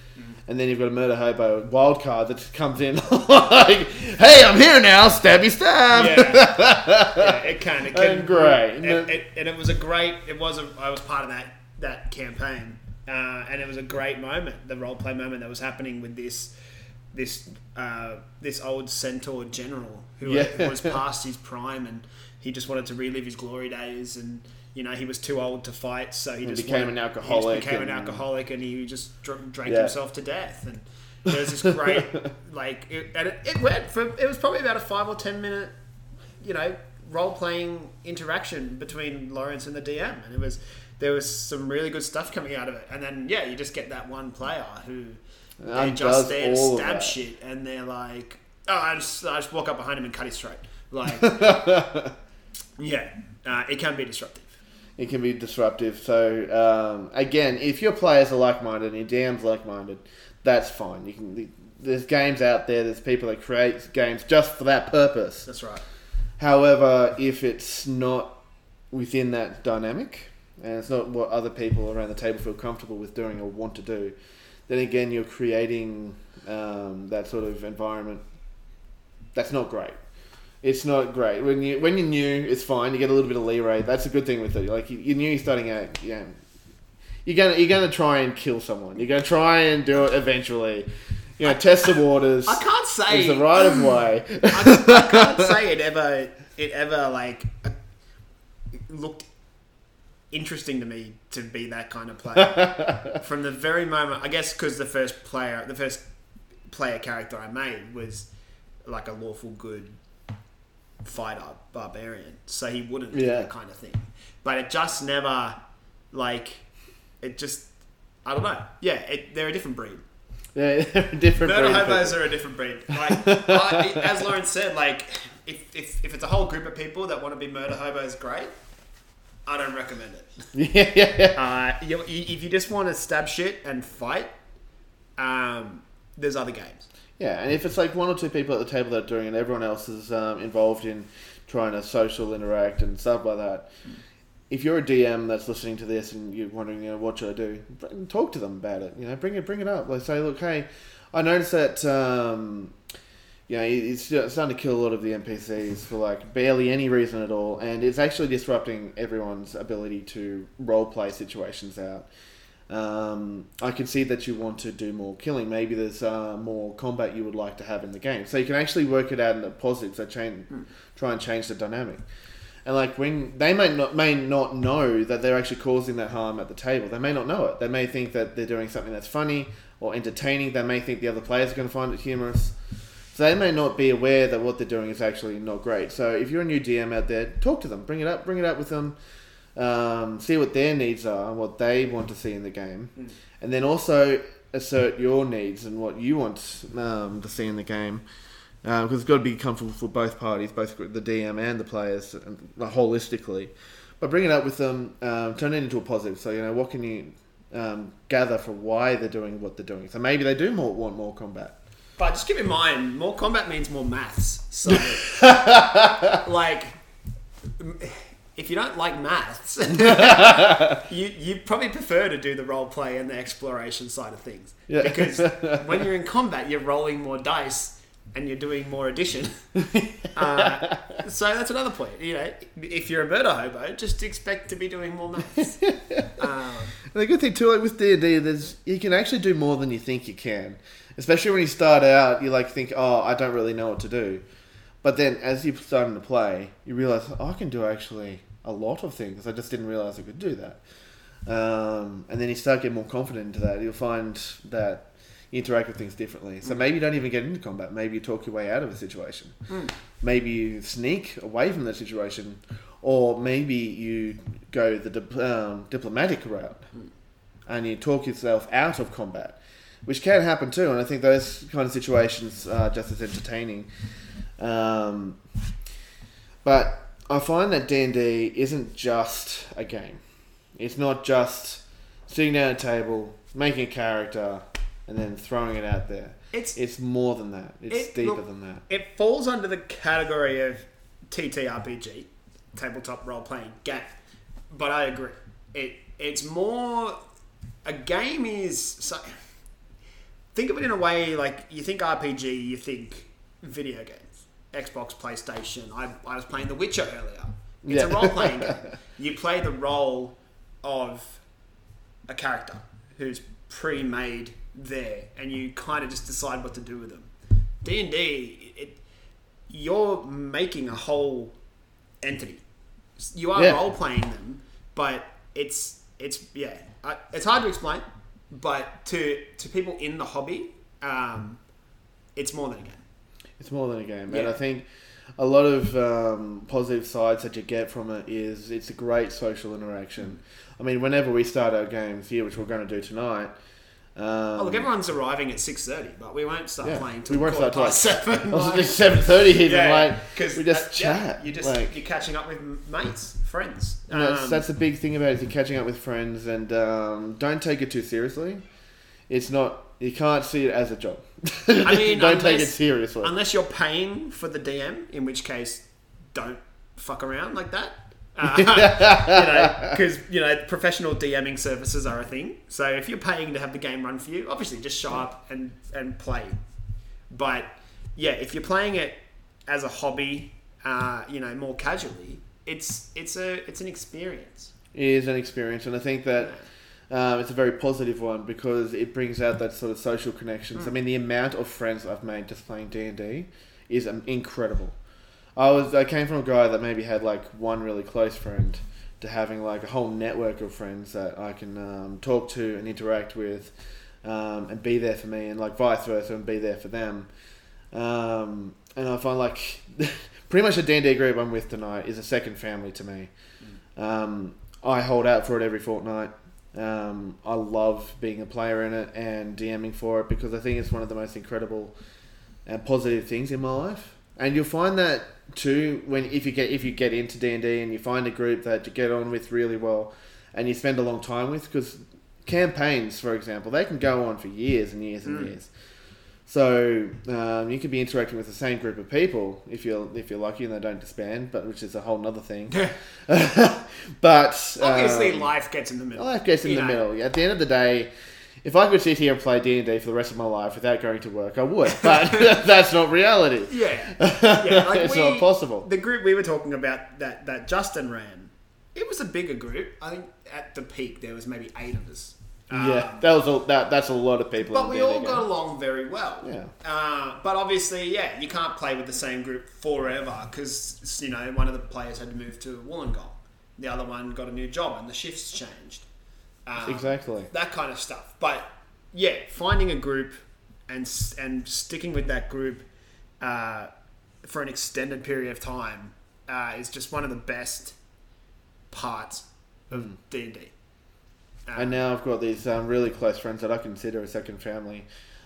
And then you've got a murder hobo wild card that comes in like, "Hey, I'm here now. Stabby stab." Yeah. yeah, it. It can. And great. And it, and it was a great. It was. A, I was part of that that campaign, uh, and it was a great moment. The role play moment that was happening with this this uh, this old centaur general who Yeah. was past his prime, and he just wanted to relive his glory days and. You know, he was too old to fight, so he He just became wanted- an He alcoholic just became an and- alcoholic, and he just dr- drank Yeah. himself to death. And there was this great, like, it, and it, it went for. It was probably about a five or ten minute you know role playing interaction between Laurence and the DM, and it was there was some really good stuff coming out of it. And then yeah, you just get that one player who they just there to stab shit, and they're like, oh, I just I just walk up behind him and cut his throat. Like yeah, uh, it can be disruptive. it can be disruptive. So um, again, if your players are like-minded and your DM's like-minded, that's fine. You can. There's games out there. There's people that create games just for that purpose. That's right. However, if it's not within that dynamic and it's not what other people around the table feel comfortable with doing or want to do, then again you're creating um, that sort of environment that's not great. It's not great when you when you're new. It's fine. You get a little bit of leeway. That's a good thing with it. Like you, you're new, starting out. Yeah, you're gonna you're gonna try and kill someone. You're gonna try and do it eventually. You know, test the waters. I can't say It's the right of way. I, I can't say it ever it ever like looked interesting to me to be that kind of player from the very moment I guess because the first player the first player character I made was like a lawful good fighter barbarian so he wouldn't do Yeah. that kind of thing but it just never like it just I don't know yeah it, they're a different breed yeah, they're a different. Murder breed hobos are a different breed. Like, I, as Laurence said, like if, if, if it's a whole group of people that want to be murder hobos, great. I don't recommend it. Yeah, yeah, yeah. Uh, you, you- if you just want to stab shit and fight, um, there's other games. Yeah, and if it's like one or two people at the table that are doing it, and everyone else is um, involved in trying to social interact and stuff like that. If you're a DM that's listening to this and you're wondering, you know, what should I do? Talk to them about it. You know, bring it, bring it up. Like say, look, hey, I noticed that, um, you know, it's starting to kill a lot of the NPCs for like barely any reason at all, and it's actually disrupting everyone's ability to role play situations out. Um, I can see that you want to do more killing. Maybe there's uh, more combat you would like to have in the game, so you can actually work it out in the positives. So change, try and change the dynamic. And like when they may not may not know that they're actually causing that harm at the table, they may not know it. They may think that they're doing something that's funny or entertaining. They may think the other players are going to find it humorous. So they may not be aware that what they're doing is actually not great. So if you're a new DM out there, talk to them, bring it up, bring it up with them, um, see what their needs are and what they want to see in the game, and then also assert your needs and what you want um, to see in the game. Because it's got to be comfortable for both parties, both the DM and the players, and, uh, holistically. But bring it up with them, um, turn it into a positive. So you know what can you um, gather for why they're doing what they're doing. So maybe they do more want more combat. But just keep in mind, more combat means more maths. So, like, if you don't like maths, you you probably prefer to do the role play and the exploration side of things. Yeah. Because when you're in combat, you're rolling more dice and you're doing more addition. Uh, so that's another point. You know, if you're a murder hobo, just expect to be doing more maths. Um, And the good thing too, like with D and D, there's you can actually do more than you think you can. Especially when you start out, you like think, oh, I don't really know what to do. But then as you're starting to play, you realize oh, I can do actually a lot of things. I just didn't realize I could do that. Um, and then you start getting more confident into that. You'll find that you interact with things differently. So maybe you don't even get into combat. Maybe you talk your way out of a situation. Maybe you sneak away from that situation, or maybe you go the dip- um, diplomatic route and you talk yourself out of combat, which can happen too. And I think those kind of situations are just as entertaining. Um, but I find that D and D isn't just a game. It's not just sitting down at a table, making a character, and then throwing it out there. it's It's more than that. It's It- deeper look- than that. It falls under the category of TTRPG, tabletop role playing game. But I agree. It it's more a game is so think of it in a way like you think RPG, you think video games. Xbox, PlayStation. I, I was playing The Witcher earlier. It's a role playing game. You play the role of a character who's pre-made there, and you kind of just decide what to do with them. D and D, it you're making a whole entity. You are Yeah. role playing them, but it's it's yeah, I, it's hard to explain. But to to people in the hobby, um, it's more than a game. It's more than a game, and I think a lot of um, positive sides that you get from it is it's a great social interaction. I mean, whenever we start our games here, which we're going to do tonight. Um, Oh, look, everyone's arriving at six thirty, but we won't start Yeah, playing we till won't quarter start till- seven. Like- just seven thirty even. like because we just chat. you just like, you're catching up with mates, friends. and that's, Um, that's the big thing about it. Is you're catching up with friends, and um, don't take it too seriously. It's not. You can't see it as a job. I mean, don't take it seriously. unless you're paying for the DM, in which case, don't fuck around like that. Uh, you know, because you know professional DMing services are a thing. So if you're paying to have the game run for you, obviously just show up and and play. But yeah, if you're playing it as a hobby uh, you know, more casually, it's it's a it's an experience. It is an experience, and I think that um, it's a very positive one because it brings out that sort of social connections. I mean, the amount of friends I've made just playing D and D is um, incredible. I was I came from a guy that maybe had like one really close friend to having like a whole network of friends that I can um, talk to and interact with, um, and be there for me, and like vice versa, and be there for them. Um, and I find like pretty much the D and D group I'm with tonight is a second family to me. Um, I hold out for it every fortnight. Um, I love being a player in it and DMing for it because I think it's one of the most incredible and positive things in my life. And you'll find that too when if you get if you get into D and D and you find a group that you get on with really well, and you spend a long time with because campaigns, for example, they can go on for years and years and years. So um, you could be interacting with the same group of people if you're if you're lucky and they don't disband, but which is a whole other thing. but Obviously, um, life gets in the middle. Life gets in the know. middle. At the end of the day, if I could sit here and play D and D for the rest of my life without going to work, I would. But that's not reality. Yeah, yeah. Like it's we- not possible. The group we were talking about that that Justin ran, it was a bigger group. I think at the peak there was maybe eight of us. Yeah, Um, that was a, that. That's a lot of people. But we all got along very well. Yeah. Uh, but obviously, yeah, you can't play with the same group forever because you know one of the players had to move to Wollongong, the other one got a new job, and the shifts changed. Um, exactly. that kind of stuff. But yeah, finding a group and and sticking with that group uh, for an extended period of time uh, is just one of the best parts of D and D. And now I've got these um, really close friends that I consider a second family,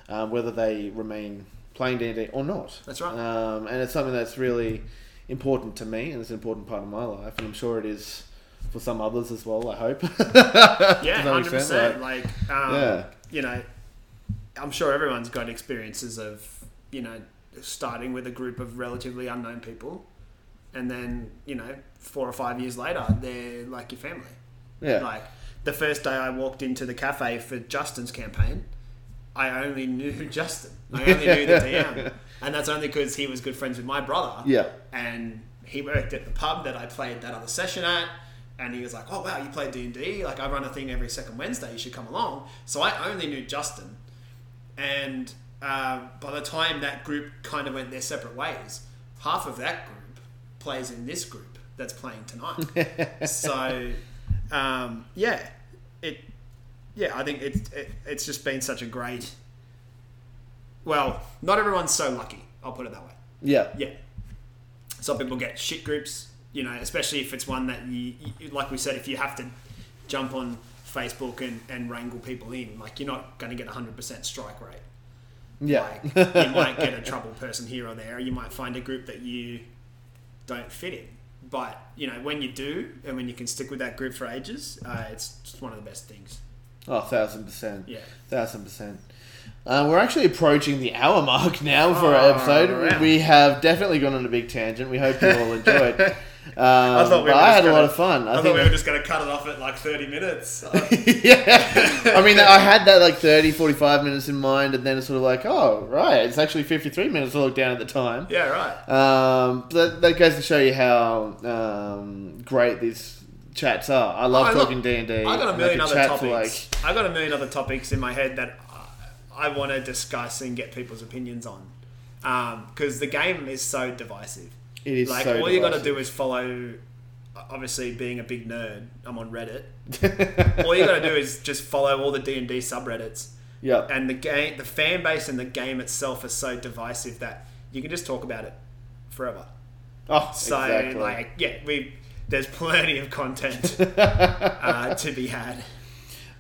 um, whether they remain playing D and D or not. That's right. Um, and it's something that's really important to me, and it's an important part of my life, and I'm sure it is for some others as well. I hope. yeah, Does that make hundred sense? percent. Like, um, Yeah. you know, I'm sure everyone's got experiences of you know starting with a group of relatively unknown people, and then you know four or five years later they're like your family. Yeah. Like the first day I walked into the cafe for Justin's campaign, I only knew Justin. I only knew the DM, and that's only because he was good friends with my brother. Yeah. And he worked at the pub that I played that other session at, and he was like, "Oh wow, you play D and D? Like I run a thing every second Wednesday. You should come along." So I only knew Justin, and uh, by the time that group kind of went their separate ways, half of that group plays in this group that's playing tonight. so um, yeah, it yeah, I think it's it, it's just been such a great. Well, not everyone's so lucky. I'll put it that way. Yeah. Yeah, some people get shit groups. You know, especially if it's one that you, you like we said, if you have to jump on Facebook and, and wrangle people in, like you're not going to get a hundred percent strike rate. Yeah. Like you might get a trouble person here or there. You might find a group that you don't fit in. But you know, when you do, and when you can stick with that group for ages, uh, it's just one of the best things. Oh, thousand percent. Yeah. Thousand percent. Uh, we're actually approaching the hour mark now for Oh, our episode. We have definitely gone on a big tangent. We hope you all enjoyed. Um, I thought we were I had a gonna- lot of fun. I, I, thought we were just going to cut it off at like thirty minutes. yeah. I mean, I had that like 30, 45 minutes in mind, and then it's sort of like, oh, right, it's actually 53 minutes to look down at the time. yeah, right. Um, that, that goes to show you how um, great these chats are. I love Oh, talking D&D. I got a million other topics. I got a million other topics in my head that I, I want to discuss and get people's opinions on. Because the game is so divisive. It is like so all you got to do is follow. Obviously, being a big nerd, I'm on Reddit. all you got to do is just follow all the D and D subreddits, Yeah. and the game, the fan base, and the game itself is so divisive that you can just talk about it forever. Oh, So, exactly. like, yeah, we there's plenty of content uh, to be had.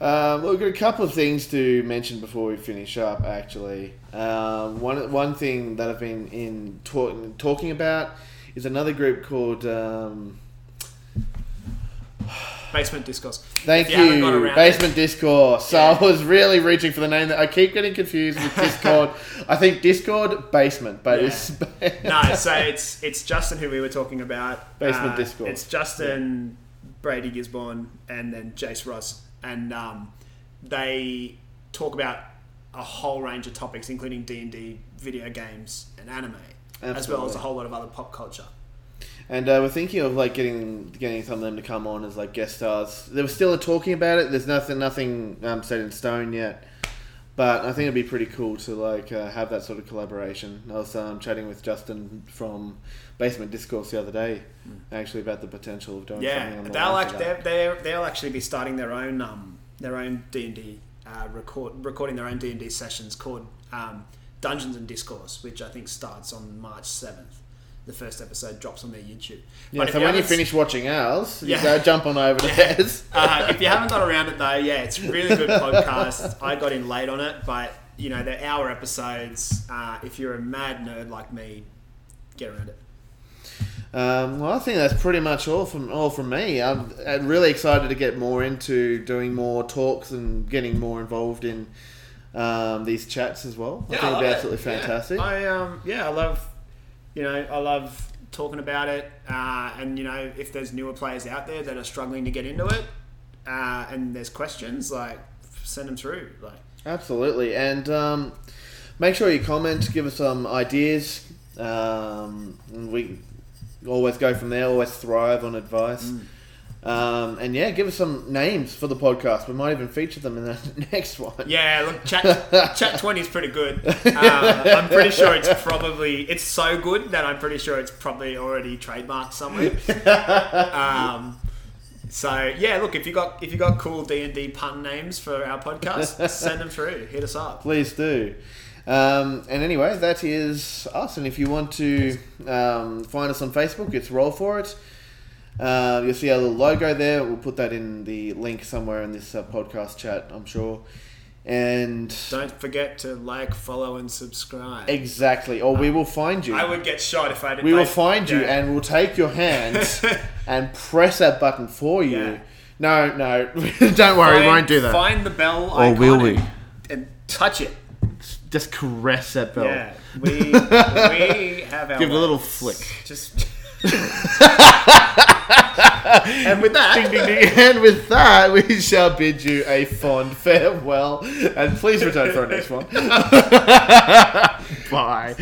Um, look, a couple of things to mention before we finish up. Actually, um, one one thing that I've been in talk, talking about is another group called. Um, Basement discourse. thank If you you, Basement Discourse. So Yeah. I was really reaching for the name that I keep getting confused with Discord. I think Discord Basement, but Yeah. it's no, so it's it's Justin who we were talking about. Uh, Basement Discourse. It's Justin, Brady Gisborne, and then Jace Ross, and um, they talk about a whole range of topics, including D and D, video games, and anime, as well as a whole lot of other pop culture. And uh, we're thinking of like getting getting some of them to come on as like guest stars. They were still talking about it. There's nothing nothing um, set in stone yet, but I think it'd be pretty cool to like uh, have that sort of collaboration. I was um, chatting with Justin from Basement Discourse the other day, actually about the potential of doing something Yeah, on the they'll act, they're, they'll actually be starting their own um, their own D and D uh, record recording their own D and D sessions called um, Dungeons and Discourse, which I think starts on March seventh. The first episode drops on their YouTube. Yeah, But so when you finish watching ours, Yeah. you go jump on over to theirs. uh, if you haven't got around it though, yeah, it's a really good podcast. I got in late on it, but you know they're hour episodes. Uh, if you're a mad nerd like me, get around it. Um, well, I think that's pretty much all from all from me. I'm, I'm really excited to get more into doing more talks and getting more involved in um, these chats as well. I think it'd be absolutely fantastic. I um yeah, I love you know I love talking about it, uh, and you know if there's newer players out there that are struggling to get into it, uh, and there's questions like send them through. Like Absolutely, and um, make sure you comment, give us some ideas. Um, we always go from there. Always thrive on advice. Um, and yeah, give us some names for the podcast. We might even feature them in the next one. yeah, look, chat chat twenty is pretty good. Uh, I'm pretty sure it's probably it's so good that I'm pretty sure it's probably already trademarked somewhere. Um, so yeah, look if you got if you got cool D and D pun names for our podcast, send them through. Hit us up. Please do. Um, and anyway, that is us. And if you want to um, find us on Facebook, it's Roll For It. Uh, you'll see our little logo there. We'll put that in the link somewhere in this uh, podcast chat, I'm sure. And Don't forget to like, follow, and subscribe. exactly, or we will find you. I would get shot if I didn't. we will like- find you yeah. and we'll take your hand and press that button for you. Yeah. No, no, don't worry, we won't do that. Find the bell Or icon will we? and, and touch it. Just caress that bell. Yeah, we we have our Give it a little flick. Just. and with that, Ding, ding, ding. And with that, we shall bid you a fond farewell. And please return for our next one. Bye.